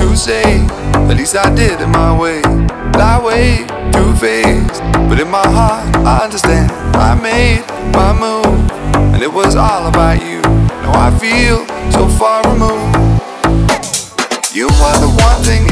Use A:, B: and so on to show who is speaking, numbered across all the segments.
A: to say, at least I did it my way. That way, two faced, but in my heart I understand. I made my move, and it was all about you. Now I feel so far removed. You are the one thing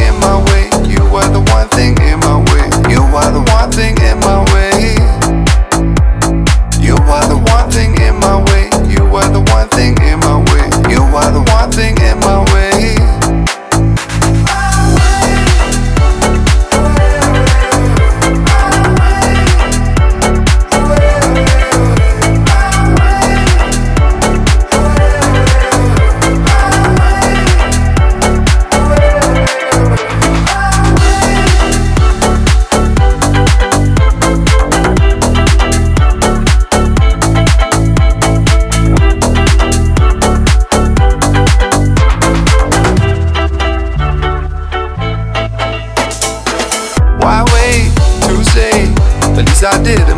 A: I did